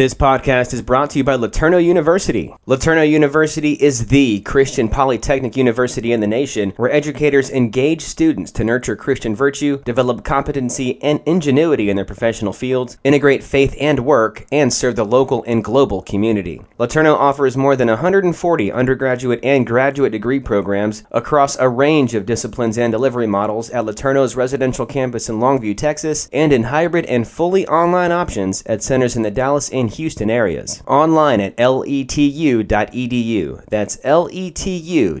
This podcast is brought to you by LeTourneau University. LeTourneau University is the Christian polytechnic university in the nation where educators engage students to nurture Christian virtue, develop competency and ingenuity in their professional fields, integrate faith and work, and serve the local and global community. LeTourneau offers more than 140 undergraduate and graduate degree programs across a range of disciplines and delivery models at LeTourneau's residential campus in Longview, Texas, and in hybrid and fully online options at centers in the Dallas and Houston areas. Online at letu.edu. That's letu.edu.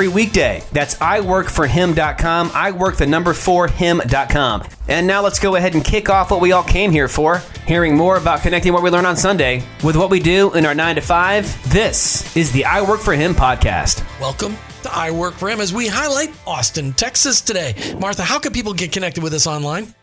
weekday. That's iworkforhim.com. I work the number for him.com. And now let's go ahead and kick off what we all came here for hearing more about connecting what we learn on Sunday with what we do in our 9 to 5. This is the I Work for Him podcast. Welcome to I Work for Him as we highlight Austin, Texas today. Martha, how can people get connected with us online?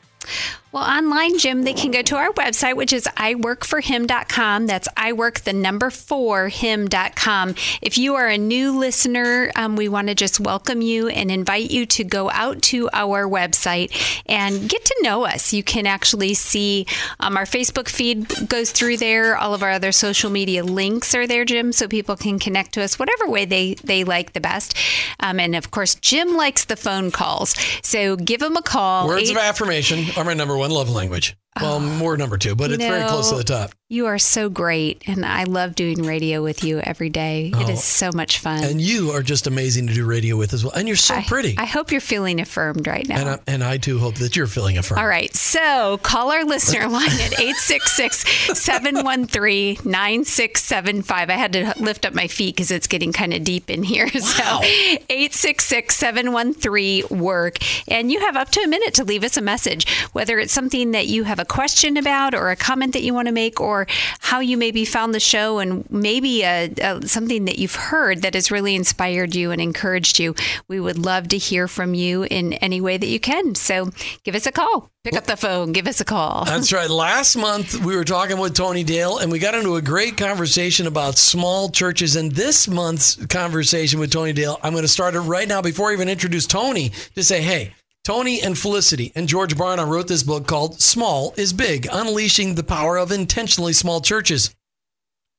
Well, online, Jim, they can go to our website, which is iworkforhim.com. That's iwork the number four him.com. If you are a new listener, um, we want to just welcome you and invite you to go out to our website and get to know us. You can actually see um, our Facebook feed goes through there. All of our other social media links are there, Jim, so people can connect to us whatever way they, they like the best. Um, and of course, Jim likes the phone calls. So give him a call. Words eight- of affirmation are my number one love language. Well, more number two, but it's know, very close to the top. You are so great, and I love doing radio with you every day. Oh, it is oh. so much fun. And you are just amazing to do radio with as well. And you're so I, pretty. I hope you're feeling affirmed right now. And I, and I too hope that you're feeling affirmed. All right. So call our listener line at 866 713 9675. I had to lift up my feet because it's getting kind of deep in here. Wow. So 866 713 work. And you have up to a minute to leave us a message, whether it's something that you have a question about or a comment that you want to make or how you maybe found the show and maybe a, a, something that you've heard that has really inspired you and encouraged you. We would love to hear from you in any way that you can. So give us a call. Pick up the phone, give us a call. That's right. Last month we were talking with Tony Dale and we got into a great conversation about small churches. And this month's conversation with Tony Dale, I'm going to start it right now before I even introduce Tony to say, hey, Tony and Felicity and George Barna wrote this book called Small is Big Unleashing the Power of Intentionally Small Churches.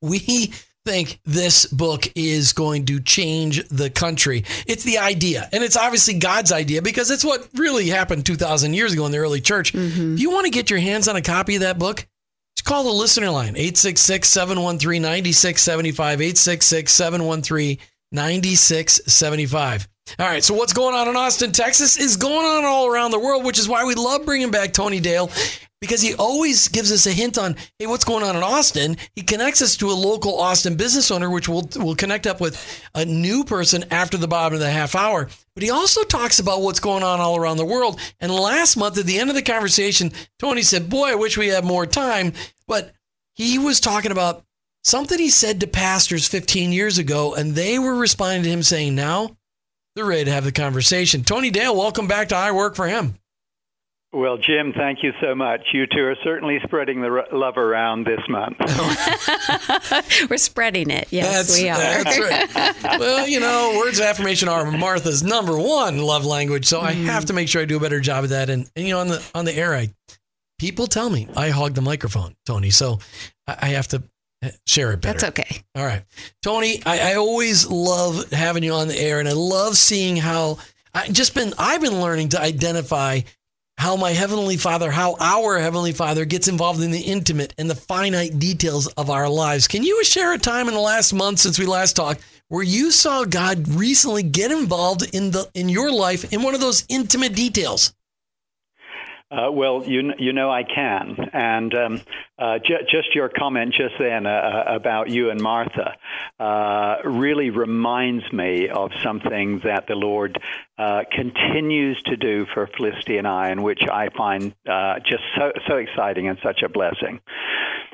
We think this book is going to change the country. It's the idea, and it's obviously God's idea because it's what really happened 2,000 years ago in the early church. Mm-hmm. If you want to get your hands on a copy of that book, just call the listener line 866 713 9675. 866 713 9675. All right, so what's going on in Austin, Texas is going on all around the world, which is why we love bringing back Tony Dale because he always gives us a hint on, hey, what's going on in Austin? He connects us to a local Austin business owner, which we'll, we'll connect up with a new person after the bottom of the half hour. But he also talks about what's going on all around the world. And last month, at the end of the conversation, Tony said, "Boy, I wish we had more time." But he was talking about something he said to pastors 15 years ago, and they were responding to him saying, "Now." They're ready to have the conversation. Tony Dale, welcome back to I Work for Him. Well, Jim, thank you so much. You two are certainly spreading the love around this month. We're spreading it. Yes, that's, we are. That's right. well, you know, words of affirmation are Martha's number one love language, so mm. I have to make sure I do a better job of that. And, and you know, on the on the air, I people tell me I hog the microphone, Tony. So I, I have to share it better. That's okay. All right. Tony, I, I, always love having you on the air and I love seeing how I just been I've been learning to identify how my heavenly father, how our heavenly father gets involved in the intimate and the finite details of our lives. Can you share a time in the last month since we last talked where you saw God recently get involved in the in your life in one of those intimate details? Uh, well, you you know I can, and um, uh, j- just your comment just then uh, uh, about you and Martha uh, really reminds me of something that the Lord uh, continues to do for Felicity and I, and which I find just so so exciting and such a blessing.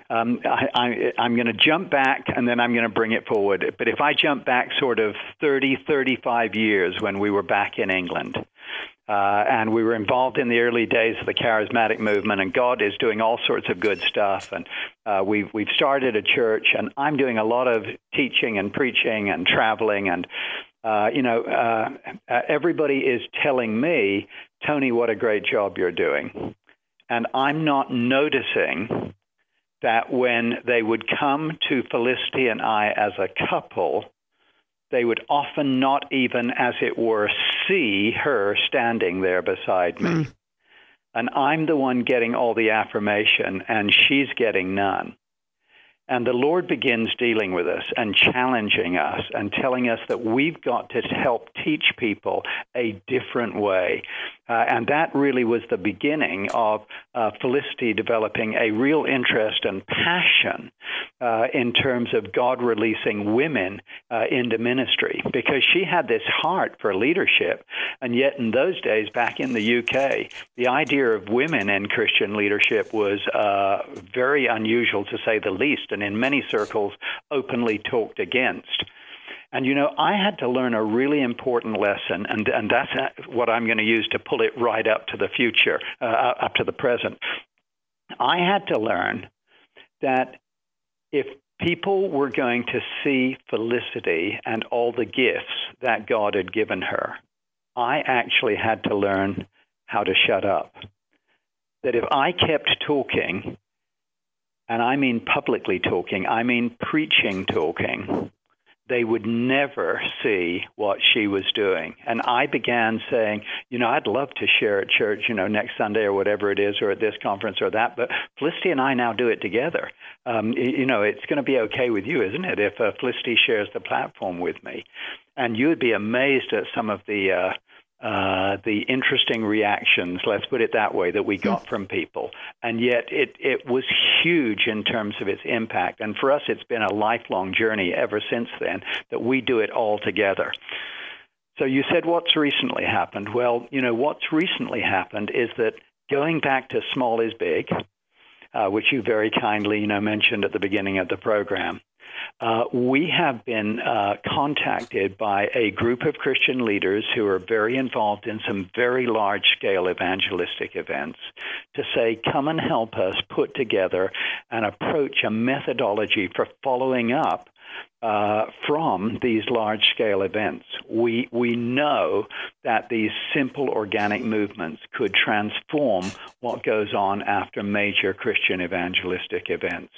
Um, I, am going to jump back and then I'm going to bring it forward. But if I jump back sort of 30, 35 years when we were back in England, uh, and we were involved in the early days of the charismatic movement, and God is doing all sorts of good stuff. And uh, we've we've started a church, and I'm doing a lot of teaching and preaching and traveling, and uh, you know, uh, uh, everybody is telling me, Tony, what a great job you're doing, and I'm not noticing that when they would come to Felicity and I as a couple they would often not even, as it were, see her standing there beside me. Mm. And I'm the one getting all the affirmation, and she's getting none. And the Lord begins dealing with us and challenging us and telling us that we've got to help teach people a different way. Uh, and that really was the beginning of uh, Felicity developing a real interest and passion uh, in terms of God releasing women uh, into ministry because she had this heart for leadership. And yet, in those days, back in the UK, the idea of women in Christian leadership was uh, very unusual to say the least, and in many circles, openly talked against. And you know, I had to learn a really important lesson, and and that's what I'm going to use to pull it right up to the future, uh, up to the present. I had to learn that if people were going to see Felicity and all the gifts that God had given her, I actually had to learn how to shut up. That if I kept talking, and I mean publicly talking, I mean preaching talking, they would never see what she was doing. And I began saying, you know, I'd love to share at church, you know, next Sunday or whatever it is, or at this conference or that, but Felicity and I now do it together. Um, you know, it's going to be okay with you, isn't it, if uh, Felicity shares the platform with me? And you would be amazed at some of the uh, uh, the interesting reactions, let's put it that way, that we got from people. And yet it, it was huge in terms of its impact. And for us, it's been a lifelong journey ever since then that we do it all together. So you said what's recently happened? Well, you know, what's recently happened is that going back to small is big, uh, which you very kindly, you know, mentioned at the beginning of the program. Uh, we have been uh, contacted by a group of Christian leaders who are very involved in some very large scale evangelistic events to say, come and help us put together and approach a methodology for following up uh, from these large scale events. We, we know that these simple organic movements could transform what goes on after major Christian evangelistic events.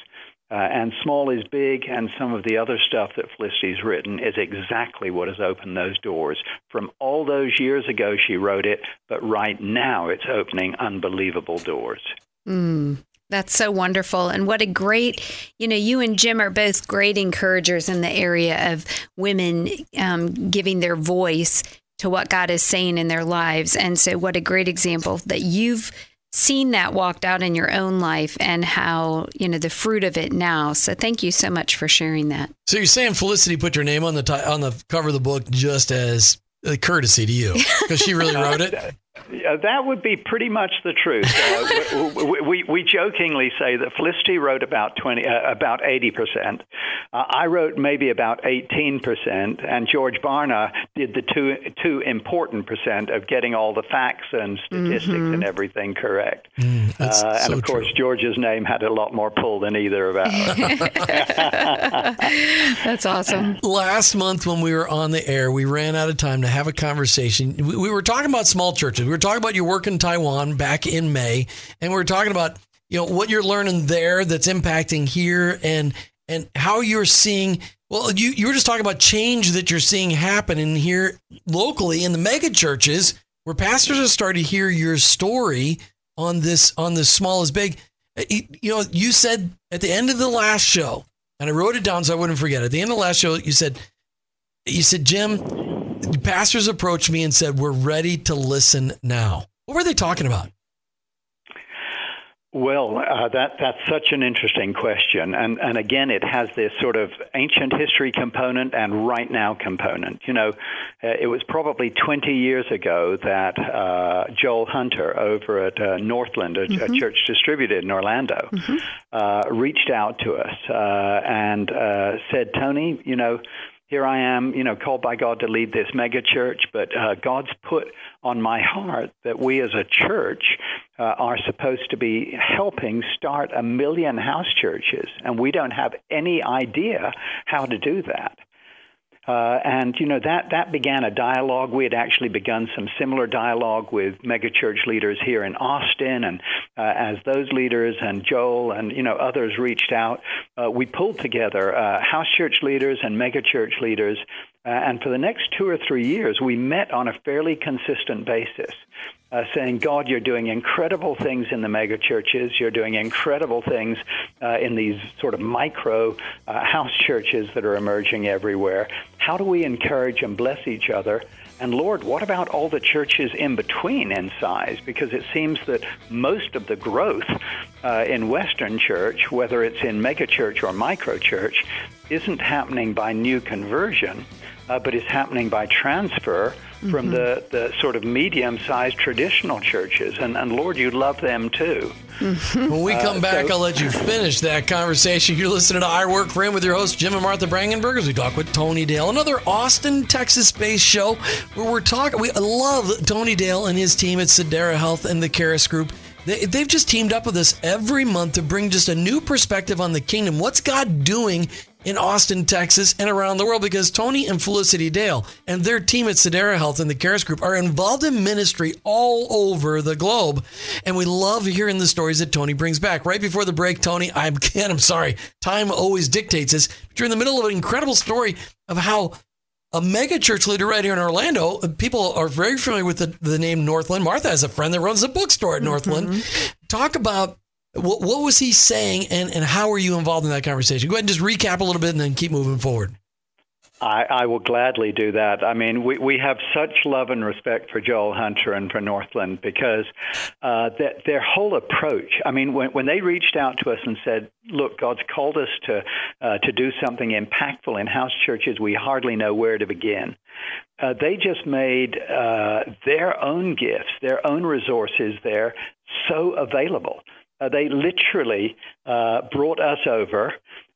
Uh, and small is big, and some of the other stuff that Felicity's written is exactly what has opened those doors. From all those years ago, she wrote it, but right now it's opening unbelievable doors. Mm, that's so wonderful. And what a great, you know, you and Jim are both great encouragers in the area of women um, giving their voice to what God is saying in their lives. And so, what a great example that you've seen that walked out in your own life and how you know the fruit of it now. So thank you so much for sharing that. So you're saying felicity put your name on the t- on the cover of the book just as a courtesy to you because she really wrote it Yeah, that would be pretty much the truth. Uh, we, we, we, jokingly say that Felicity wrote about twenty, uh, about eighty percent. Uh, I wrote maybe about eighteen percent, and George Barna did the two two important percent of getting all the facts and statistics mm-hmm. and everything correct. Mm, uh, and so of course, true. George's name had a lot more pull than either of us. that's awesome. Last month, when we were on the air, we ran out of time to have a conversation. We, we were talking about small churches. We were talking about your work in Taiwan back in May, and we were talking about you know what you're learning there that's impacting here, and and how you're seeing. Well, you you were just talking about change that you're seeing happen in here locally in the mega churches, where pastors are starting to hear your story on this on this small as big. Uh, you know, you said at the end of the last show, and I wrote it down so I wouldn't forget. At the end of the last show, you said, you said, Jim, pastors approached me and said, We're ready to listen now. What were they talking about? Well, uh, that that's such an interesting question, and and again, it has this sort of ancient history component and right now component. You know, uh, it was probably 20 years ago that uh, Joel Hunter over at uh, Northland, a, mm-hmm. a, church distributed in Orlando, mm-hmm. Uh, reached out to us uh, and said, Tony, you know here I am, you know, called by God to lead this mega church, but uh, God's put on my heart that we as a church uh, are supposed to be helping start a million house churches, and we don't have any idea how to do that. Uh, and you know that that began a dialogue. We had actually begun some similar dialogue with megachurch leaders here in Austin, and uh, as those leaders and Joel and you know others reached out, uh, we pulled together uh, house church leaders and megachurch leaders uh, and for the next two or three years, we met on a fairly consistent basis, uh, saying, God, you're doing incredible things in the mega churches. You're doing incredible things uh, in these sort of micro uh, house churches that are emerging everywhere. How do we encourage and bless each other? And Lord, what about all the churches in between in size? Because it seems that most of the growth uh, in Western church, whether it's in megachurch or microchurch, isn't happening by new conversion uh, but is happening by transfer mm-hmm. from the, the sort of medium sized traditional churches. And, and Lord, you love them too. Mm-hmm. When we come uh, back, so, I'll let you finish that conversation. You're listening to I Work for Him with your hosts, Jim and Martha Brangenberg, as we talk with Tony Dale, another Austin, Texas based show where we're talking. We love Tony Dale and his team at Sedera Health and the Charis Group. They, they've just teamed up with us every month to bring just a new perspective on the kingdom. What's God doing in Austin, Texas, and around the world because Tony and Felicity Dale and their team at Sedera Health and the Charis Group are involved in ministry all over the globe. And we love hearing the stories that Tony brings back. Right before the break, Tony, I'm again, I'm sorry, time always dictates this. But you're in the middle of an incredible story of how a mega church leader right here in Orlando. People are very familiar with the, the name Northland. Martha has a friend that runs a bookstore at Northland. Mm-hmm. Talk about what, what was he saying, and, and how were you involved in that conversation? Go ahead and just recap a little bit and then keep moving forward. I, I, will gladly do that. I mean, we, we have such love and respect for Joel Hunter and for Northland because uh, that their whole approach. I mean, when, when they reached out to us and said, "Look, God's called us to uh, to do something impactful in house churches," we hardly know where to begin. Uh, they just made uh, their own gifts, their own resources there so available. Uh, they literally uh, brought us over.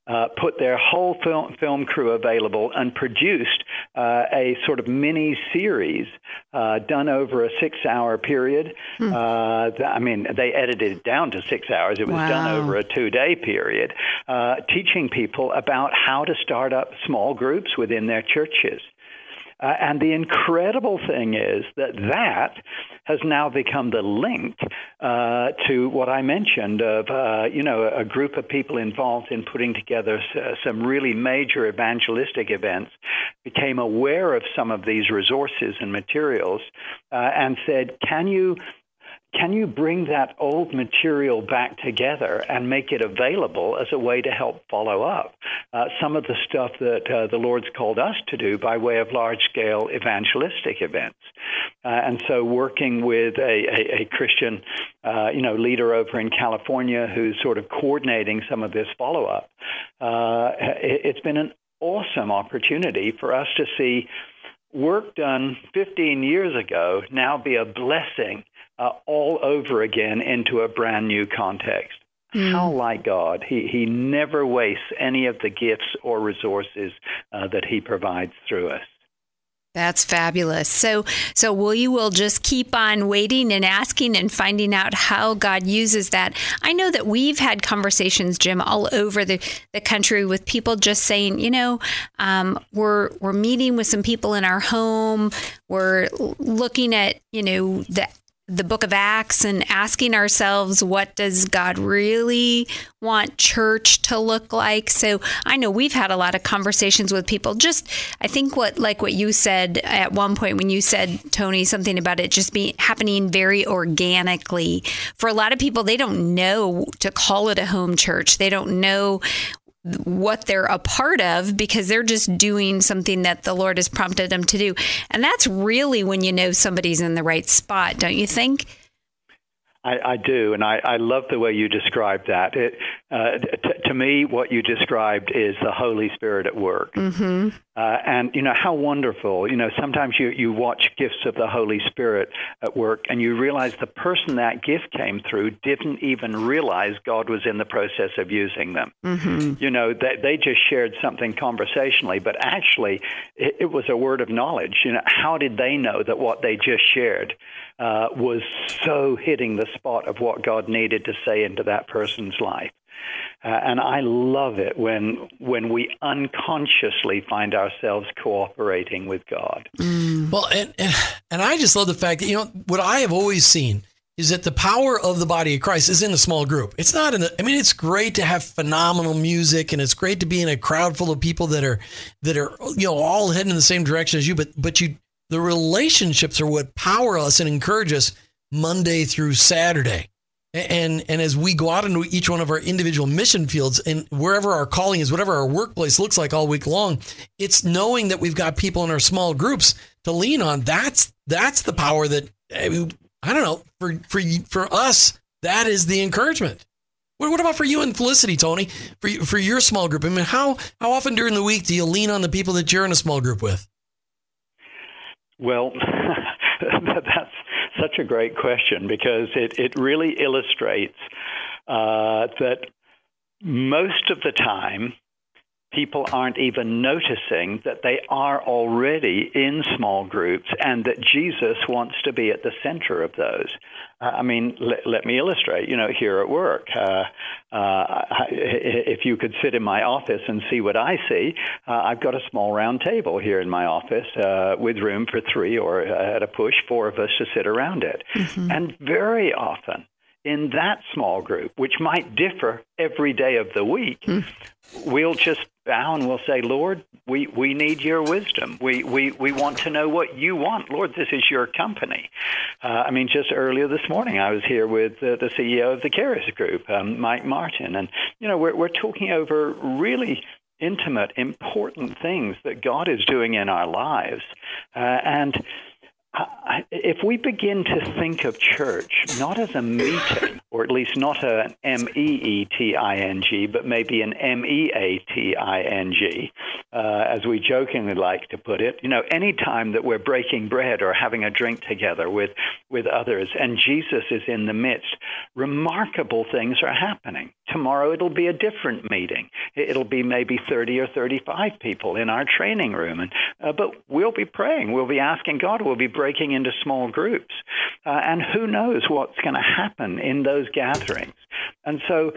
Uh, put their whole film, film crew available and produced uh, a sort of mini series uh, done over a six hour period. Hmm. Uh, I mean, they edited it down to six hours. It was wow. done over a two day period, teaching people about how to start up small groups within their churches. Uh, and the incredible thing is that that has now become the link uh, to what I mentioned of uh, you know a group of people involved in putting together s- some really major evangelistic events became aware of some of these resources and materials uh, and said, "Can you?" Can you bring that old material back together and make it available as a way to help follow up uh, some of the stuff that uh, the Lord's called us to do by way of large scale evangelistic events? Uh, and so, working with a, a, a Christian, uh, you know, leader over in California who's sort of coordinating some of this follow up, uh, it, it's been an awesome opportunity for us to see work done 15 years ago now be a blessing uh, all over again into a brand new context. Mm. How like God. He, he never wastes any of the gifts or resources uh, that He provides through us. That's fabulous. So, so will you will just keep on waiting and asking and finding out how God uses that. I know that we've had conversations, Jim, all over the, the country with people just saying, you know, um, we're we're meeting with some people in our home. We're looking at, you know, the the book of Acts and asking ourselves, what does God really want church to look like? So I know we've had a lot of conversations with people. Just, I think what, like what you said at one point when you said, Tony, something about it just being happening very organically. For a lot of people, they don't know to call it a home church. They don't know what they're a part of because they're just doing something that the Lord has prompted them to do. And that's really when you know somebody's in the right spot, don't you think? I, I do, and I, I love the way you described that. It, uh, t- to me, what you described is the Holy Spirit at work. Mm-hmm. Uh, and you know how wonderful. You know sometimes you you watch gifts of the Holy Spirit at work, and you realize the person that gift came through didn't even realize God was in the process of using them. Mm-hmm. You know they they just shared something conversationally, but actually it, it was a word of knowledge. You know how did they know that what they just shared uh, was so hitting the spot of what God needed to say into that person's life. Uh, and I love it when when we unconsciously find ourselves cooperating with God. Well, and, and and I just love the fact that you know what I have always seen is that the power of the body of Christ is in a small group. It's not in the. I mean, it's great to have phenomenal music, and it's great to be in a crowd full of people that are that are you know all heading in the same direction as you. But but you the relationships are what power us and encourage us Monday through Saturday. And and as we go out into each one of our individual mission fields and wherever our calling is, whatever our workplace looks like all week long, it's knowing that we've got people in our small groups to lean on. That's that's the power that I, mean, I don't know for for for us. That is the encouragement. What, what about for you and Felicity, Tony? For for your small group, I mean, how how often during the week do you lean on the people that you're in a small group with? Well, that's such a great question because it, it really illustrates uh, that most of the time people aren't even noticing that they are already in small groups and that Jesus wants to be at the center of those. I mean, let, let, me illustrate. You know, here at work, uh, uh, if you could sit in my office and see what I see, uh, I've got a small round table here in my office uh, with room for three or uh, at a push, four of us to sit around it. Mm-hmm. And very often, in that small group, which might differ every day of the week, mm. we'll just bow and we'll say, Lord, we, we need your wisdom. We, we, we want to know what you want. Lord, this is your company. Uh, I mean, just earlier this morning, I was here with uh, the CEO of the Charis Group, um, Mike Martin, and, you know, we're, we're talking over really intimate, important things that God is doing in our lives. Uh, and if we begin to think of church not as a meeting, or at least not an M E E T I N G, but maybe an M E A T I N G, uh, as we jokingly like to put it, you know, any time that we're breaking bread or having a drink together with, with others and Jesus is in the midst, remarkable things are happening. Tomorrow it'll be a different meeting. It'll be maybe 30 or 35 people in our training room. And, uh, but we'll be praying. We'll be asking God. We'll be breaking into small groups. Uh, and who knows what's going to happen in those gatherings. And so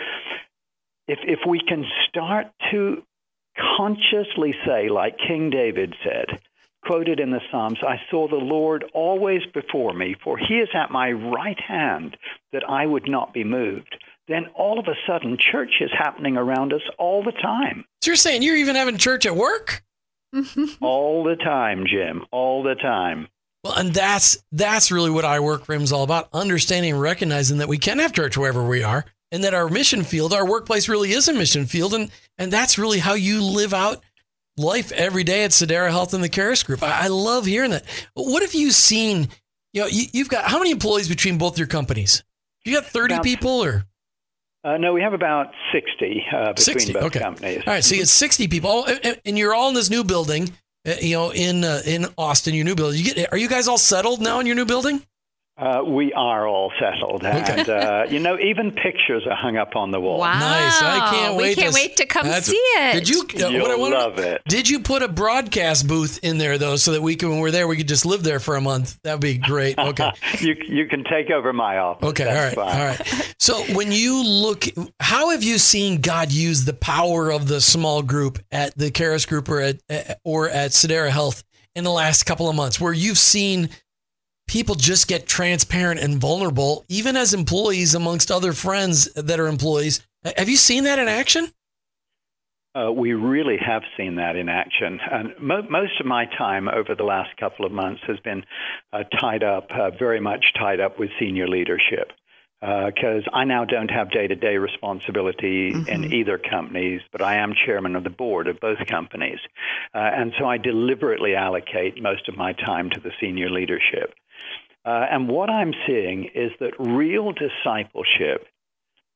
if, if we can start to consciously say, like King David said, quoted in the Psalms, I saw the Lord always before me, for he is at my right hand that I would not be moved then all of a sudden church is happening around us all the time. So you're saying you're even having church at work? Mm-hmm. all the time, Jim. All the time. Well, and that's that's really what I work for him is all about understanding and recognizing that we can have church wherever we are and that our mission field, our workplace really is a mission field. And and that's really how you live out life every day at Sedera Health and the Charis Group. I, I love hearing that. But what have you seen? You know, you, have got how many employees between both your companies? You got 30 About, people or uh, no, we have about 60 uh, between 60, both okay. companies. All right, so you it's 60 people, all, and you're all in this new building, uh, you know, in uh, in Austin, your new building. You get, are you guys all settled now in your new building? Uh, we are all settled, okay. and uh, you know, even pictures are hung up on the wall. Wow! Nice. I can't wait. We can't to, wait to come see it. Did you? Uh, You'll what I love it. Did you put a broadcast booth in there though, so that we can, when we're there, we could just live there for a month? That'd be great. Okay. you you can take over my office. Okay. That's all right. Fine. All right. So when you look, how have you seen God use the power of the small group at the Charis Group or at or at Sedera Health in the last couple of months, where you've seen people just get transparent and vulnerable, even as employees amongst other friends that are employees. Have you seen that in action? Uh, we really have seen that in action. And mo- most of my time over the last couple of months has been uh, tied up, uh, very much tied up with senior leadership. Because uh, I now don't have day to day responsibility mm-hmm. in either companies, but I am chairman of the board of both companies. Uh, and so I deliberately allocate most of my time to the senior leadership. Uh, and what I'm seeing is that real discipleship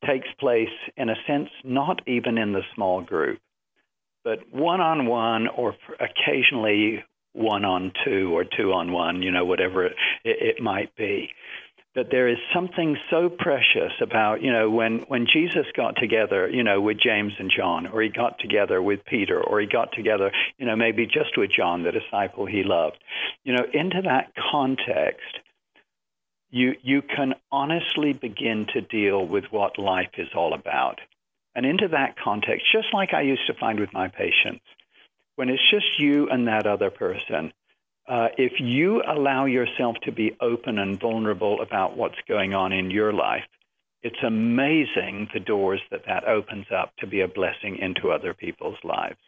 takes place, in a sense, not even in the small group, but one on one or occasionally one on two or two on one, you know, whatever it, it might be that there is something so precious about, you know, when, when Jesus got together, you know, with James and John, or he got together with Peter, or he got together, you know, maybe just with John, the disciple he loved. You know, into that context, you, you can honestly begin to deal with what life is all about. And into that context, just like I used to find with my patients, when it's just you and that other person, uh, if you allow yourself to be open and vulnerable about what's going on in your life, it's amazing the doors that that opens up to be a blessing into other people's lives.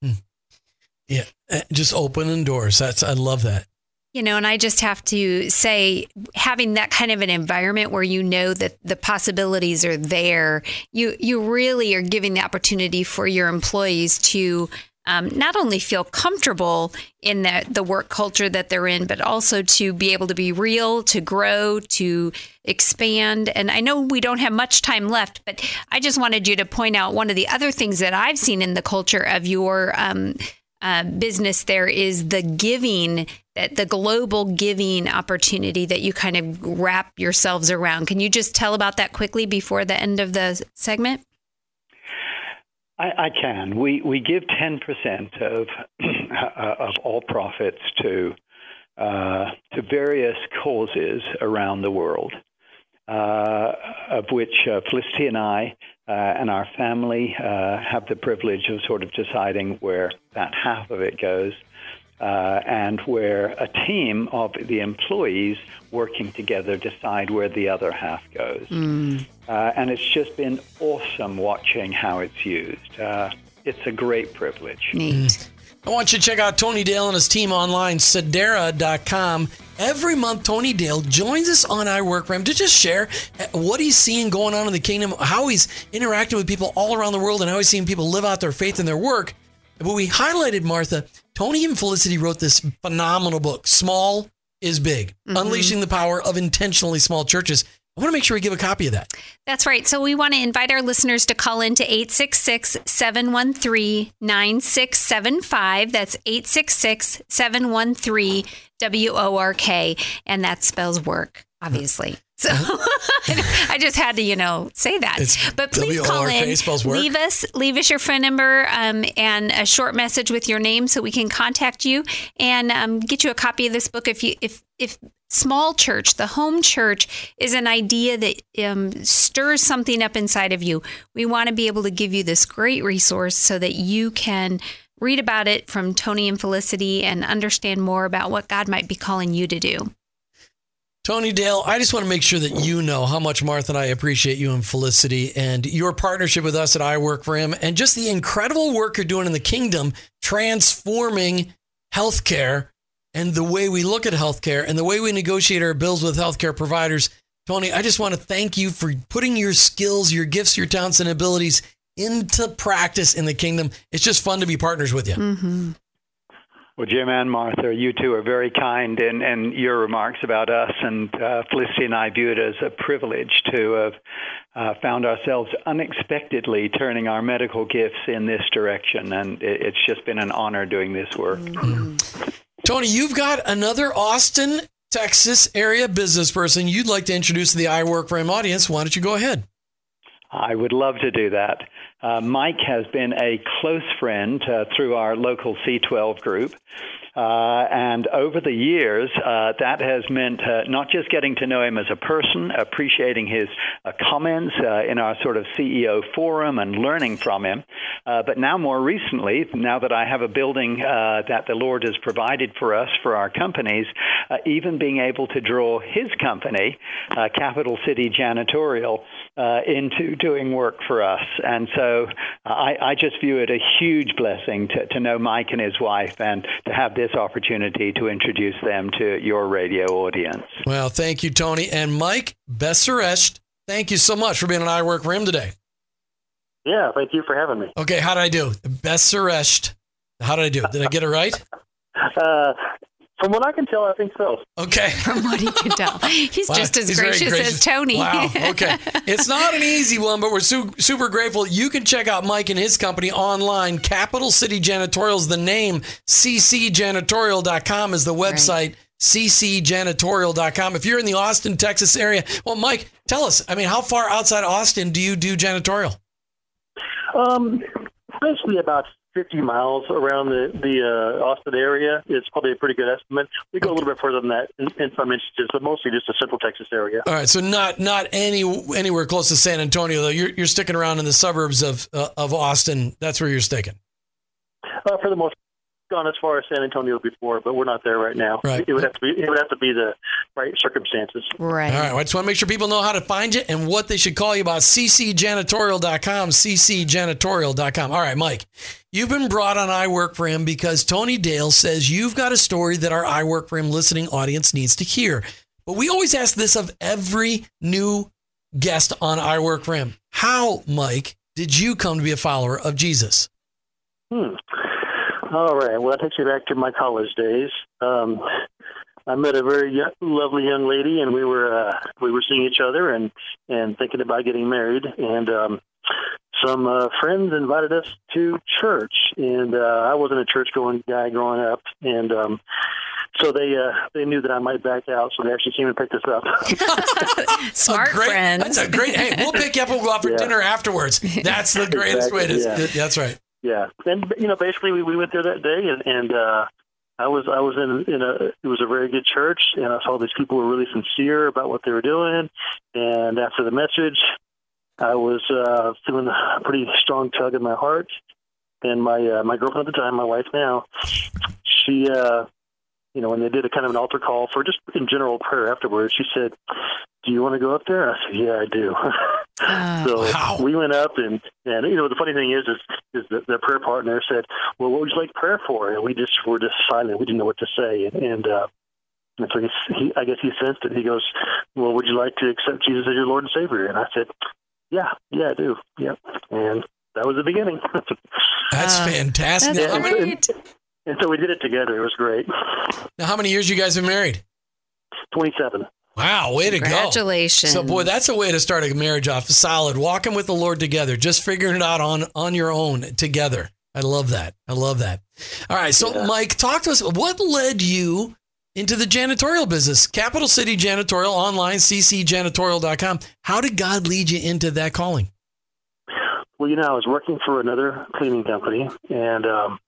Hmm. Yeah, uh, just opening doors. That's I love that. You know, and I just have to say, having that kind of an environment where you know that the possibilities are there, you you really are giving the opportunity for your employees to um, not only feel comfortable in the, the work culture that they're in, but also to be able to be real, to grow, to expand. And I know we don't have much time left, but I just wanted you to point out one of the other things that I've seen in the culture of your um, uh, business there is the giving that the global giving opportunity that you kind of wrap yourselves around. Can you just tell about that quickly before the end of the segment? I, I can. We we give ten percent of of all profits to uh, to various causes around the world, uh, of which uh, Felicity and I uh, and our family uh, have the privilege of sort of deciding where that half of it goes uh, and where a team of the employees working together decide where the other half goes. Mm. Uh, and it's just been awesome watching how it's used. Uh, it's a great privilege. Neat. I want you to check out Tony Dale and his team online, Sedera.com. Every month, Tony Dale joins us on I Work for to just share uh, what he's seeing going on in the kingdom, how he's interacting with people all around the world, and how he's seeing people live out their faith in their work. But we highlighted, Martha, Tony and Felicity wrote this phenomenal book, Small is Big mm-hmm. Unleashing the Power of Intentionally Small Churches. I want to make sure we give a copy of that. That's right. So we want to invite our listeners to call in to 866 713 9675. That's 866 713 WORK. And that spells work, obviously. So I just had to, you know, say that. It's but please call in. Leave us, leave us your phone number um, and a short message with your name so we can contact you and um, get you a copy of this book. If you, if, if small church, the home church is an idea that um, stirs something up inside of you. We want to be able to give you this great resource so that you can read about it from Tony and Felicity and understand more about what God might be calling you to do. Tony Dale, I just want to make sure that you know how much Martha and I appreciate you and Felicity and your partnership with us at I Work for Him and just the incredible work you're doing in the kingdom, transforming healthcare and the way we look at healthcare and the way we negotiate our bills with healthcare providers. Tony, I just want to thank you for putting your skills, your gifts, your talents, and abilities into practice in the kingdom. It's just fun to be partners with you. Mm-hmm. Well, Jim and Martha, you two are very kind in, in your remarks about us, and uh, Felicity and I view it as a privilege to have uh, found ourselves unexpectedly turning our medical gifts in this direction, and it, it's just been an honor doing this work. Mm-hmm. Tony, you've got another Austin, Texas area business person you'd like to introduce to the I Work for Him audience. Why don't you go ahead? I would love to do that. Uh, Mike has been a close friend uh, through our local C12 group. Uh, and over the years, uh, that has meant uh, not just getting to know him as a person, appreciating his uh, comments in our sort of CEO forum and learning from him, but now more recently, now that I have a building that the Lord has provided for us for our companies, even being able to draw his company, Capital City Janitorial, into doing work for us. And so I, I just view it a huge blessing to, to know Mike and his wife and to have this this opportunity to introduce them to your radio audience. Well, thank you, Tony. And Mike Besseresht, thank you so much for being on I Work for Him today. Yeah, thank you for having me. Okay, how did I do? Besseresht. How did I do? Did I get it right? uh, From what I can tell, I think so. Okay. From what he can tell, he's Wow, just as he's gracious, gracious. as Tony. Wow. Okay. It's not an easy one, but we're su- super grateful. You can check out Mike and his company online. Capital City Janitorial is the name. ccjanitorial.com is the website. Right. ccjanitorial.com. If you're in the Austin, Texas area, well, Mike, tell us. I mean, how far outside Austin do you do janitorial? Um, basically about 50 miles around the the uh, Austin area is probably a pretty good estimate. We go a little bit further than that in, in some instances, but mostly just the Central Texas area. All right, so not not any anywhere close to San Antonio though. You're you're sticking around in the suburbs of uh, of Austin. That's where you're sticking. Uh, for the most, gone as far as San Antonio before, but we're not there right now. Right. It would have to be it would have to be the right circumstances. Right. All right, well, I just want to make sure people know how to find you and what they should call you about. ccjanitorial.com, ccjanitorial.com. All right, Mike, you've been brought on I Work for Him because Tony Dale says you've got a story that our I Work for Him listening audience needs to hear. But we always ask this of every new guest on I Work for Him. How, Mike, did you come to be a follower of Jesus? Hmm. All right. Well, that takes me back to my college days. Um, I met a very yo- lovely young lady, and we were uh, we were seeing each other and and thinking about getting married. And um, some uh, friends invited us to church, and uh, I wasn't a church going guy growing up, and um, so they uh, they knew that I might back out, so they actually came and picked us up. Smart a great, friends. That's a great. Hey, we'll pick you up and we'll go out for Yeah. dinner afterwards. That's the greatest way to. Yeah. That's right. Yeah, and you know, basically, we, we went there that day, and, and uh, I was I was in in a it was a very good church, and I saw these people were really sincere about what they were doing. And after the message, I was uh, feeling a pretty strong tug in my heart, and my uh, my girlfriend at the time, my wife now, she. Uh, you know, when they did a kind of an altar call for just in general prayer afterwards, she said, "Do you want to go up there?" I said, "Yeah, I do." Oh. So Wow. we went up, and and you know the funny thing is, is is the, the prayer partner said, "Well, what would you like prayer for?" And we just were just silent. We didn't know what to say, and, and uh, and so he, he, I guess he sensed it. He goes, "Well, would you like to accept Jesus as your Lord and Savior?" And I said, "Yeah, yeah, I do. Yeah. And that was the beginning. That's Uh, fantastic. That's Now, how many, great. and so we did it together. It was great. now, how many years you guys been married? Twenty-seven. Wow, way to go. Congratulations. So, boy, that's a way to start a marriage off solid. Walking with the Lord together, just figuring it out on on your own together. I love that. I love that. All right, so Yeah. Mike, talk to us. What led you into the janitorial business? Capital City Janitorial online, ccjanitorial.com. How did God lead you into that calling? Well, you know, I was working for another cleaning company, and um,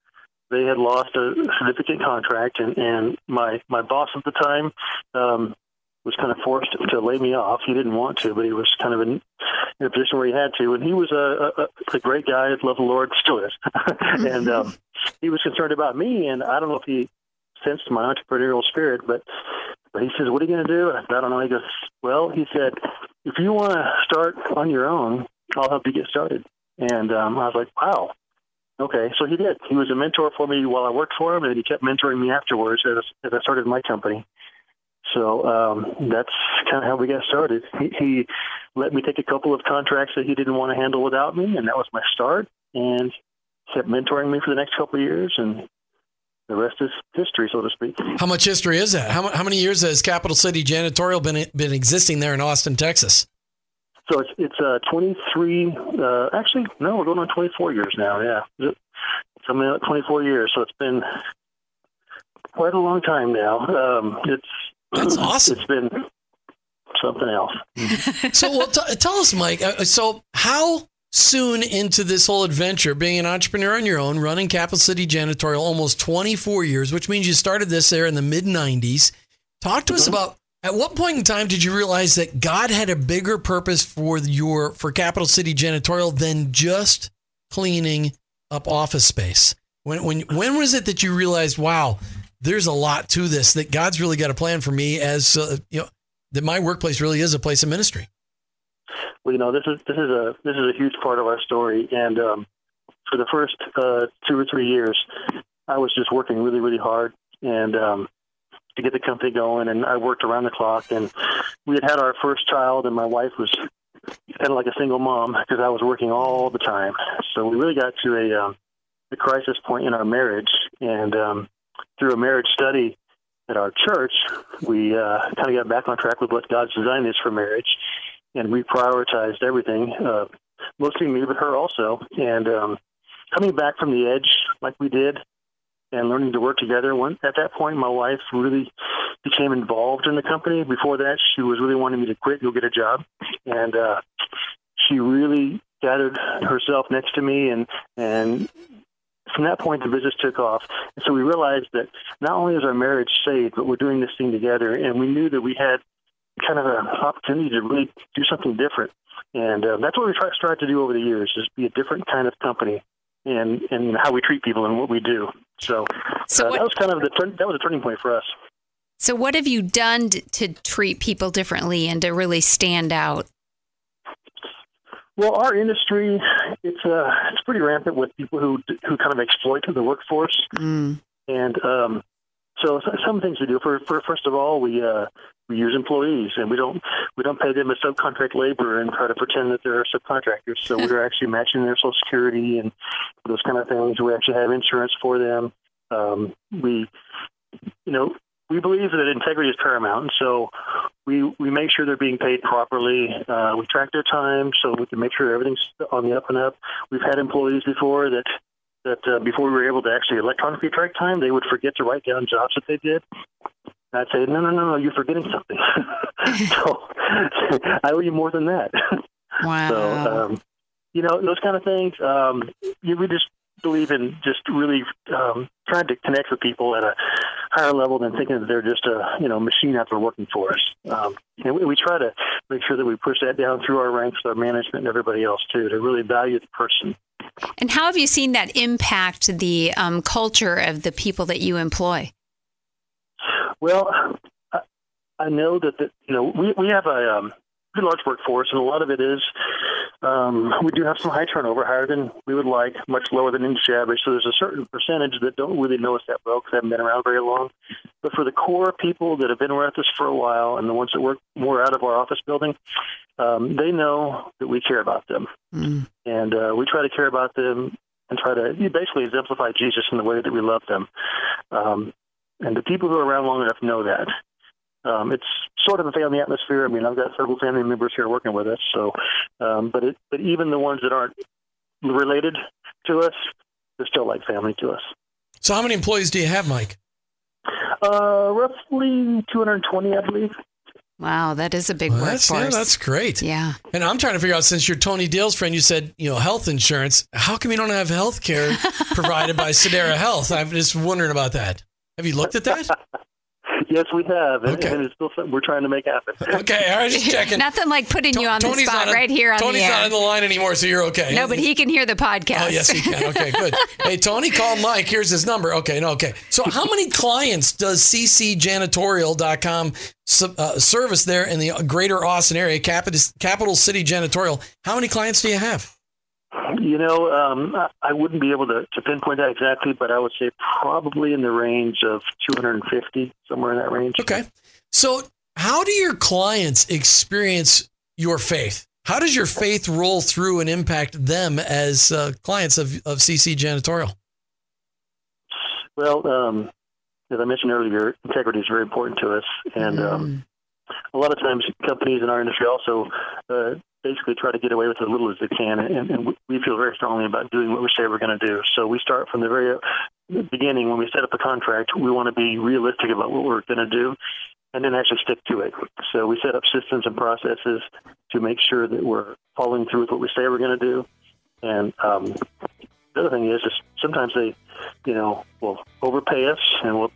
they had lost a significant contract, and, and my my boss at the time um, was kind of forced to lay me off. He didn't want to, but he was kind of in, in a position where he had to. And he was a, a, a great guy, loved the Lord, still is, and um, he was concerned about me. And I don't know if he sensed my entrepreneurial spirit, but but he says, "What are you going to do?" And I said, "I don't know." He goes, "Well," he said, "if you want to start on your own, I'll help you get started." And um, I was like, "Wow." Okay, so he did. He was a mentor for me while I worked for him, and he kept mentoring me afterwards as, as I started my company. So um, that's kind of how we got started. He, he let me take a couple of contracts that he didn't want to handle without me, and that was my start. And kept mentoring me for the next couple of years, and the rest is history, so to speak. How much history is that? How, how many years has Capital City Janitorial been been existing there in Austin, Texas? So it's it's uh, 23. Uh, actually, no, we're going on 24 years now. Yeah, it's something like 24 years. So it's been quite a long time now. Um, it's That's awesome. It's been something else. So, well, t- tell us, Mike. Uh, so, how soon into this whole adventure, being an entrepreneur on your own, running Capital City Janitorial, almost 24 years, which means you started this there in the mid 90s. Talk to us about at what point in time did you realize that God had a bigger purpose for your for Capital City Janitorial than just cleaning up office space? When when when was it that you realized, wow, there's a lot to this that God's really got a plan for me as uh, you know that my workplace really is a place of ministry. Well, you know, this is this is a this is a huge part of our story, and um, for the first uh, two or three years, I was just working really, really hard, and um, to get the company going, and I worked around the clock, and we had had our first child, and my wife was kind of like a single mom because I was working all the time. So we really got to a um, a crisis point in our marriage, and um, through a marriage study, at our church, we uh, kind of got back on track with what God's design is for marriage, and we prioritized everything, uh, mostly me, but her also. And um, coming back from the edge like we did, and learning to work together. When, at that point, my wife really became involved in the company. Before that, she was really wanting me to quit, go get a job, and uh, she really gathered herself next to me and and from that point, the business took off. And so we realized that not only is our marriage saved, but we're doing this thing together. And we knew that we had kind of an opportunity to really do something different. And uh, that's what we try to strive to do over the years: is be a different kind of company, and and how we treat people and what we do. So, so uh, what, that was kind of the that was a turning point for us. So, what have you done to treat people differently and to really stand out? Well, our industry it's uh, it's pretty rampant with people who who kind of exploit the workforce, mm. and um, so some things we do. For, for first of all, we uh, we use employees, and we don't we don't pay them a subcontract labor and try to pretend that they're subcontractors. So we're actually matching their Social Security and those kind of things. We actually have insurance for them. Um, we, you know, we believe that integrity is paramount, and so we we make sure they're being paid properly. Uh, we track their time so we can make sure everything's on the up and up. We've had employees before that that uh, before we were able to actually electronically track time, they would forget to write down jobs that they did. And I'd say, no, no, no, no, you're forgetting something. so I owe you more than that. Wow. So, um, you know, those kind of things. Um, you, we just believe in just really um, trying to connect with people at a higher level than thinking that they're just a you know machine out there working for us. Um, and we, we try to make sure that we push that down through our ranks with our management and everybody else too to really value the person. And how have you seen that impact the um, culture of the people that you employ? Well, I know that the, you know we we have a um, pretty large workforce, and a lot of it is um, we do have some high turnover, higher than we would like, much lower than industry average. So there's a certain percentage that don't really know us that well because they haven't been around very long. But for the core people that have been with us for a while and the ones that work more out of our office building, um, they know that we care about them, mm. and uh, we try to care about them and try to basically exemplify Jesus in the way that we love them. Um, and the people who are around long enough know that um, it's sort of a family atmosphere. I mean, I've got several family members here working with us. So, um, but it, but even the ones that aren't related to us, they're still like family to us. So, how many employees do you have, Mike? Uh, roughly 220, I believe. Wow, that is a big well, workforce. That's, yeah, that's great. Yeah. And I'm trying to figure out since you're Tony Dale's friend, you said, you know, health insurance. How come you don't have health care provided by Sedera Health? I'm just wondering about that. Have you looked at that? Yes, we have, and, okay. and it's still something we're trying to make happen. okay, I was just checking. Nothing like putting you on Tony's the spot right here on Tony's the air. Tony's not on the line anymore, so you're okay. No, but he can hear the podcast. Oh, yes, he can. Okay, good. hey, Tony, call Mike. Here's his number. Okay, no, okay. So, how many clients does ccjanitorial.com uh, service there in the greater Austin area, capital, capital City Janitorial? How many clients do you have? You know, um, I wouldn't be able to, to pinpoint that exactly, but I would say probably in the range of 250, somewhere in that range. Okay. So, how do your clients experience your faith? How does your faith roll through and impact them as uh, clients of, of CC Janitorial? Well, um, as I mentioned earlier, integrity is very important to us. And um, mm. a lot of times, companies in our industry also uh, basically try to get away with as little as they can, and, and we feel very strongly about doing what we say we're going to do. So we start from the very beginning when we set up a contract. We want to be realistic about what we're going to do, and then actually stick to it. So we set up systems and processes to make sure that we're following through with what we say we're going to do. And um, the other thing is, is sometimes they, you know, will overpay us and will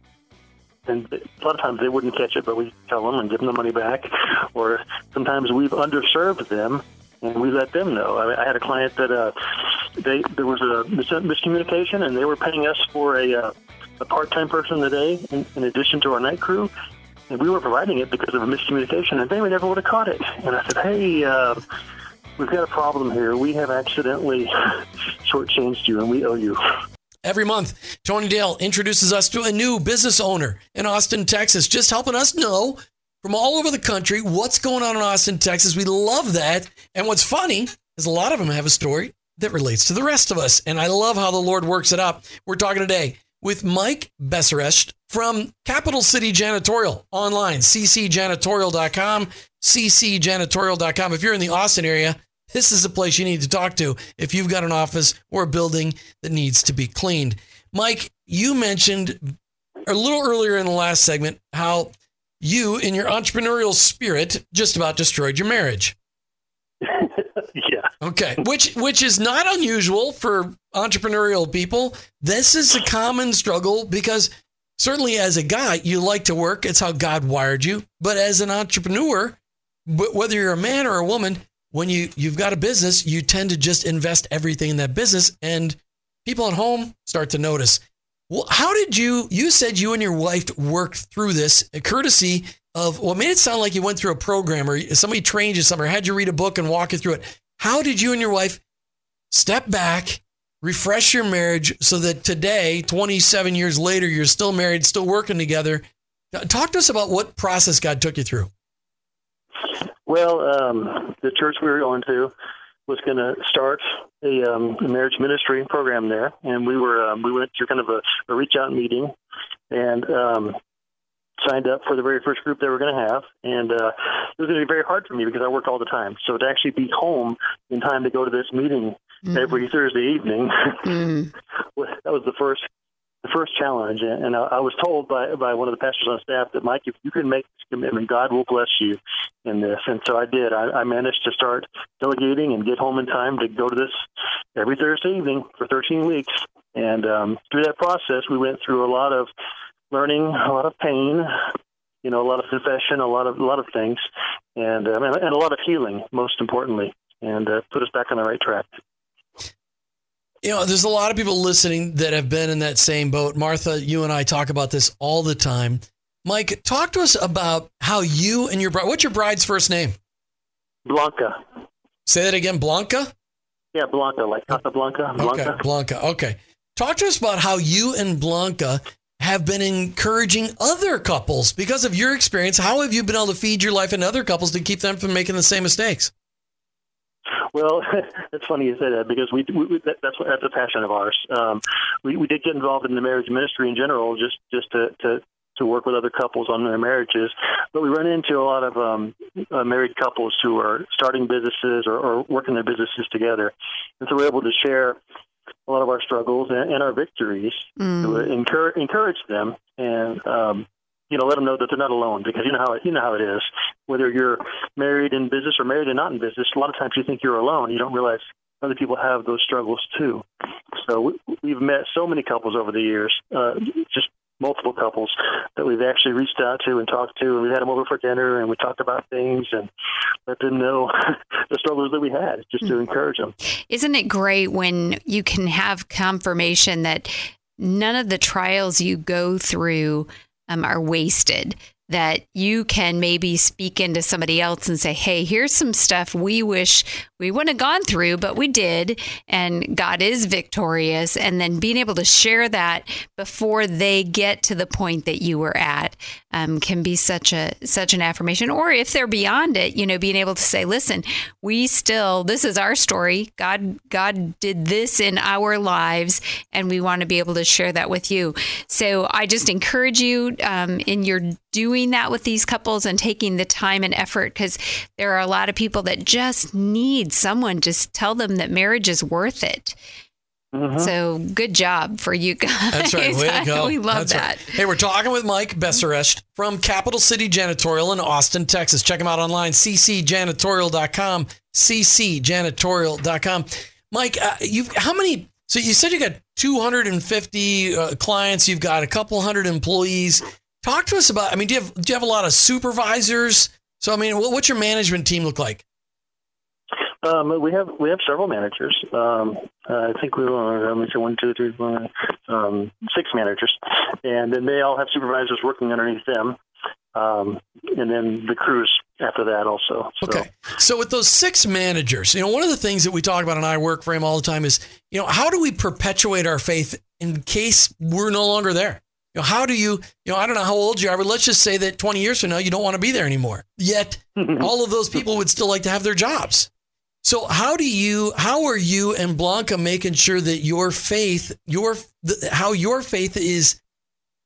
and a lot of times they wouldn't catch it, but we tell them and give them the money back. Or sometimes we've underserved them and we let them know. I, I had a client that uh, they there was a miscommunication, and they were paying us for a, uh, a part-time person a day in, in addition to our night crew, and we were providing it because of a miscommunication, and they never would have caught it. And I said, hey. Uh, we've got a problem here. We have accidentally shortchanged you, and we owe you. Every month, Tony Dale introduces us to a new business owner in Austin, Texas, just helping us know from all over the country what's going on in Austin, Texas. We love that. And what's funny is a lot of them have a story that relates to the rest of us. And I love how the Lord works it out. We're talking today with Mike Besserecht from Capital City Janitorial online, ccjanitorial.com, ccjanitorial.com. If you're in the Austin area, this is the place you need to talk to if you've got an office or a building that needs to be cleaned. Mike, you mentioned a little earlier in the last segment how you, in your entrepreneurial spirit, just about destroyed your marriage. yeah. Okay, which which is not unusual for entrepreneurial people. This is a common struggle because certainly as a guy, you like to work. It's how God wired you. But as an entrepreneur, whether you're a man or a woman, when you you've got a business, you tend to just invest everything in that business, and people at home start to notice. Well, how did you? You said you and your wife worked through this, uh, courtesy of what well, made it sound like you went through a program or somebody trained you somewhere, had you read a book and walk you through it. How did you and your wife step back, refresh your marriage so that today, 27 years later, you're still married, still working together? Talk to us about what process God took you through. Well, um, the church we were going to was going to start a, um, a, marriage ministry program there, and we were um, we went to kind of a, a reach out meeting, and um, signed up for the very first group they were going to have, and uh, it was going to be very hard for me because I work all the time. So to actually be home in time to go to this meeting mm-hmm. every Thursday evening, mm-hmm. that was the first the first challenge. And I, was told by by one of the pastors on staff that Mike, if you can make this commitment, God will bless you in this. And so I did. I, I managed to start delegating and get home in time to go to this every Thursday evening for 13 weeks. And um, through that process, we went through a lot of learning, a lot of pain, you know, a lot of confession, a lot of a lot of things, and um, and, and a lot of healing, most importantly, and uh, put us back on the right track. You know, there's a lot of people listening that have been in that same boat. Martha, you and I talk about this all the time. Mike, talk to us about how you and your bride. What's your bride's first name? Blanca. Say that again, Blanca. Yeah, Blanca, like Casablanca. Blanca. Okay, Blanca. Okay. Talk to us about how you and Blanca have been encouraging other couples because of your experience. How have you been able to feed your life and other couples to keep them from making the same mistakes? Well, it's funny you say that because we, we that, that's that's a passion of ours. Um, we we did get involved in the marriage ministry in general, just just to to to work with other couples on their marriages. But we run into a lot of um, uh, married couples who are starting businesses or, or working their businesses together, and so we're able to share a lot of our struggles and, and our victories mm. to encourage encourage them and um, you know let them know that they're not alone because you know how it, you know how it is. Whether you're married in business or married and not in business a lot of times you think you're alone you don't realize other people have those struggles too. So we, have met so many couples over the years uh, just multiple couples that we've actually reached out to and talked to, and we had them over for dinner, and we talked about things and let them know the struggles that we had, just to encourage them. Isn't it great when you can have confirmation that none of the trials you go through um, are wasted? that you can maybe speak into somebody else and say, hey, here's some stuff we wish we wouldn't have gone through, but we did. And God is victorious. And then being able to share that before they get to the point that you were at um, can be such a such an affirmation. Or if they're beyond it, you know, being able to say, listen, we still this is our story. God God did this in our lives, and we want to be able to share that with you. So I just encourage you um, in your doing that with these couples and taking the time and effort because there are a lot of people that just need someone just tell them that marriage is worth it. Mm-hmm. So good job for you guys. That's right. Way to go. we love That's that. Right. Hey, we're talking with Mike Besserecht from Capital City Janitorial in Austin, Texas. Check him out online, ccjanitorial.com, ccjanitorial.com. Mike, uh, you've how many? So you said you got 250 uh, clients. You've got a couple hundred employees. Talk to us about. I mean, do you have do you have a lot of supervisors? So I mean, what's your management team look like? Um, we have we have several managers. Um, uh, I think we were let me say one, two, three, four, um, six managers, and then they all have supervisors working underneath them, um, and then the crews after that also. So. Okay, so with those six managers, you know, one of the things that we talk about in I work for him all the time is, you know, how do we perpetuate our faith in case we're no longer there? You know, how do you, you know, I don't know how old you are, but let's just say that 20 years from now, you don't want to be there anymore. Yet all of those people would still like to have their jobs. So how do you how are you and Blanca making sure that your faith your how your faith is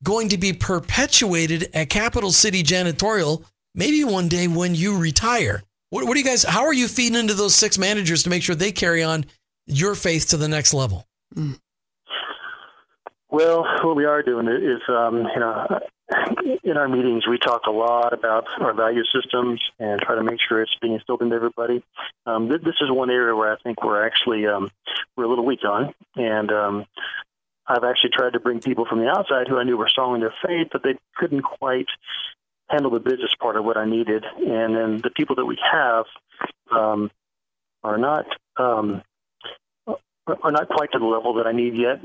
going to be perpetuated at Capital City Janitorial maybe one day when you retire? What, what do you guys how are you feeding into those six managers to make sure they carry on your faith to the next level? Mm. Well, what we are doing is, um, you know, in our meetings, we talk a lot about our value systems and try to make sure it's being instilled into everybody. Um, th- this is one area where I think we're actually um, we're a little weak on, and um, I've actually tried to bring people from the outside who I knew were strong in their faith, but they couldn't quite handle the business part of what I needed. And then the people that we have um, are not um, are not quite to the level that I need yet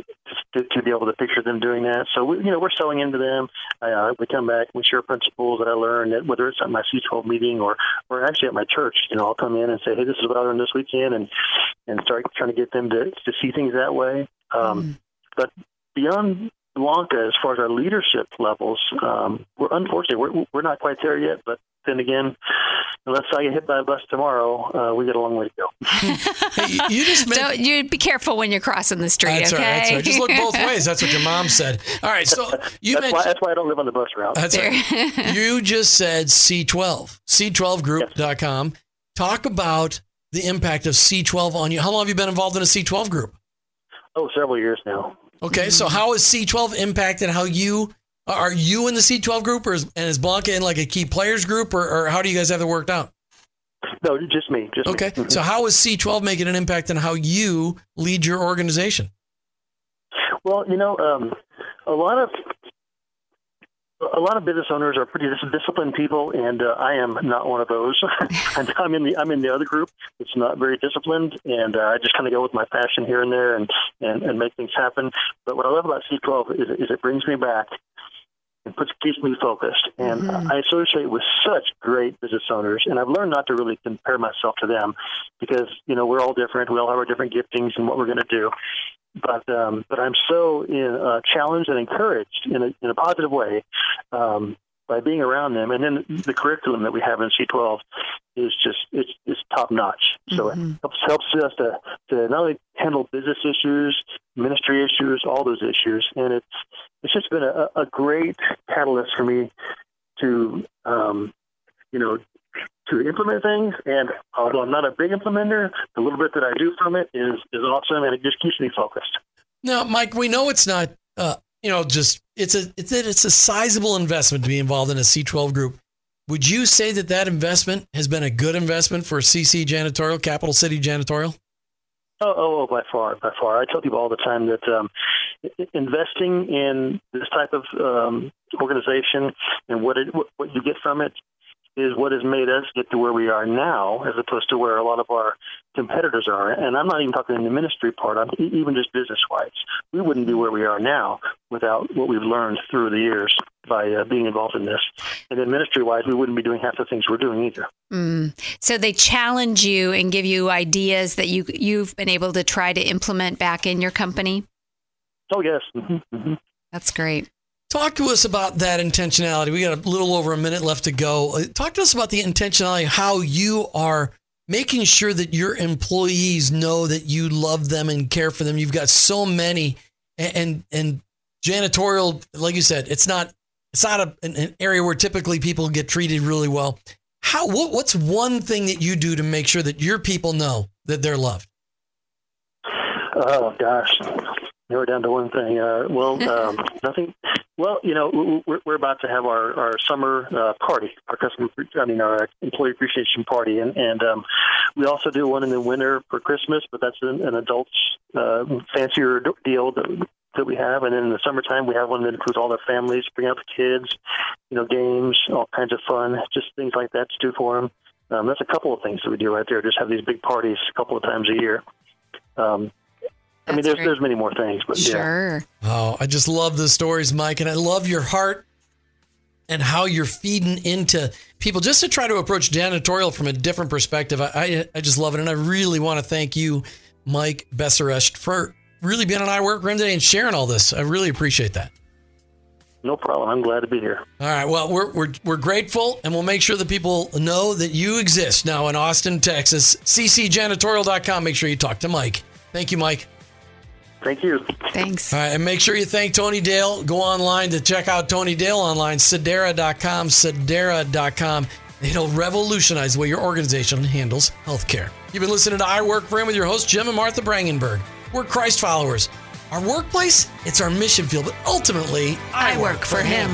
to, to be able to picture them doing that. So, we, you know, we're selling into them. Uh, we come back, we share principles that I learned, that whether it's at my C12 meeting or, or actually at my church. You know, I'll come in and say, hey, this is what I learned this weekend, and, and start trying to get them to, to see things that way. Um, mm. But beyond Blanca, as far as our leadership levels, um, we're unfortunately we're, we're not quite there yet. But then again, unless I get hit by a bus tomorrow, uh, we got a long way to go. hey, you just meant... Don't, you be careful when you're crossing the street. That's okay? right. That's right. Just look both ways. That's what your mom said. All right. So you that's mentioned why, that's why I don't live on the bus route. That's right. you just said C12, C12group.com. Yes. Talk about the impact of C12 on you. How long have you been involved in a C12 group? Oh, several years now. Okay, so how has C12 impacted how you are you in the C12 group, or is, and is Blanca in like a key players group, or, or how do you guys have it worked out? No, just me. Just okay. Me. Mm-hmm. So how is C12 making an impact on how you lead your organization? Well, you know, um, a lot of a lot of business owners are pretty disciplined people, and uh, I am not one of those. I'm in the I'm in the other group. It's not very disciplined, and uh, I just kind of go with my passion here and there, and, and and make things happen. But what I love about C12 is, is it brings me back and puts keeps me focused. And mm-hmm. I associate with such great business owners, and I've learned not to really compare myself to them because you know we're all different. We all have our different giftings and what we're going to do but um, but I'm so in, uh, challenged and encouraged in a, in a positive way um, by being around them. And then the curriculum that we have in C12 is just it's, it's top notch. So mm-hmm. it helps helps us to to not only handle business issues, ministry issues, all those issues, and it's it's just been a, a great catalyst for me to um, you know to implement things. And although I'm not a big implementer, the little bit that I do from it is is awesome, and it just keeps me focused. Now, Mike, we know it's not, uh, you know, just it's a it's a, it's a sizable investment to be involved in a C12 group. Would you say that that investment has been a good investment for CC Janitorial, Capital City Janitorial? Oh, oh, oh, by far, by far. I tell people all the time that um, investing in this type of um, organization and what it, what you get from it is what has made us get to where we are now, as opposed to where a lot of our competitors are. And I'm not even talking in the ministry part. I'm even just business wise. We wouldn't be where we are now without what we've learned through the years by uh, being involved in this. And then ministry wise, we wouldn't be doing half the things we're doing either. Mm. So they challenge you and give you ideas that you you've been able to try to implement back in your company. Oh yes. Mm-hmm. Mm-hmm. That's great. Talk to us about that intentionality. We got a little over a minute left to go. Uh, talk to us about the intentionality, how you are making sure that your employees know that you love them and care for them. You've got so many, and and, janitorial, like you said, it's not it's not a, an, an, area where typically people get treated really well. How what, what's one thing that you do to make sure that your people know that they're loved? Oh gosh, narrow down to one thing. Uh, well, um, nothing. Well, you know, we're, we're about to have our, our summer uh, party, our customer, I mean, our employee appreciation party, and and um, we also do one in the winter for Christmas, but that's an, an adults uh, fancier deal that that we have, and then in the summertime we have one that includes all their families, bring out the kids, you know, games, all kinds of fun, just things like that to do for them. Um, that's a couple of things that we do right there. Just have these big parties a couple of times a year. Um, I mean, there's great. there's many more things, but yeah. sure. Yeah. Oh, I just love the stories, Mike, and I love your heart and how you're feeding into people just to try to approach janitorial from a different perspective. I I, I just love it, and I really want to thank you, Mike Besseresh, for really being on I Work for Him today and sharing all this. I really appreciate that. No problem. I'm glad to be here. All right. Well, we're, we're, we're grateful, and we'll make sure that people know that you exist now in Austin, Texas. ccjanitorial.com. Make sure you talk to Mike. Thank you, Mike. Thank you. Thanks. All right, and make sure you thank Tony Dale. Go online to check out Tony Dale online, Sedera.com, Sedera.com. It'll revolutionize the way your organization handles healthcare. You've been listening to I Work for Him with your host, Jim and Martha Brangenberg. We're Christ followers. Our workplace, it's our mission field, but ultimately, I work for him.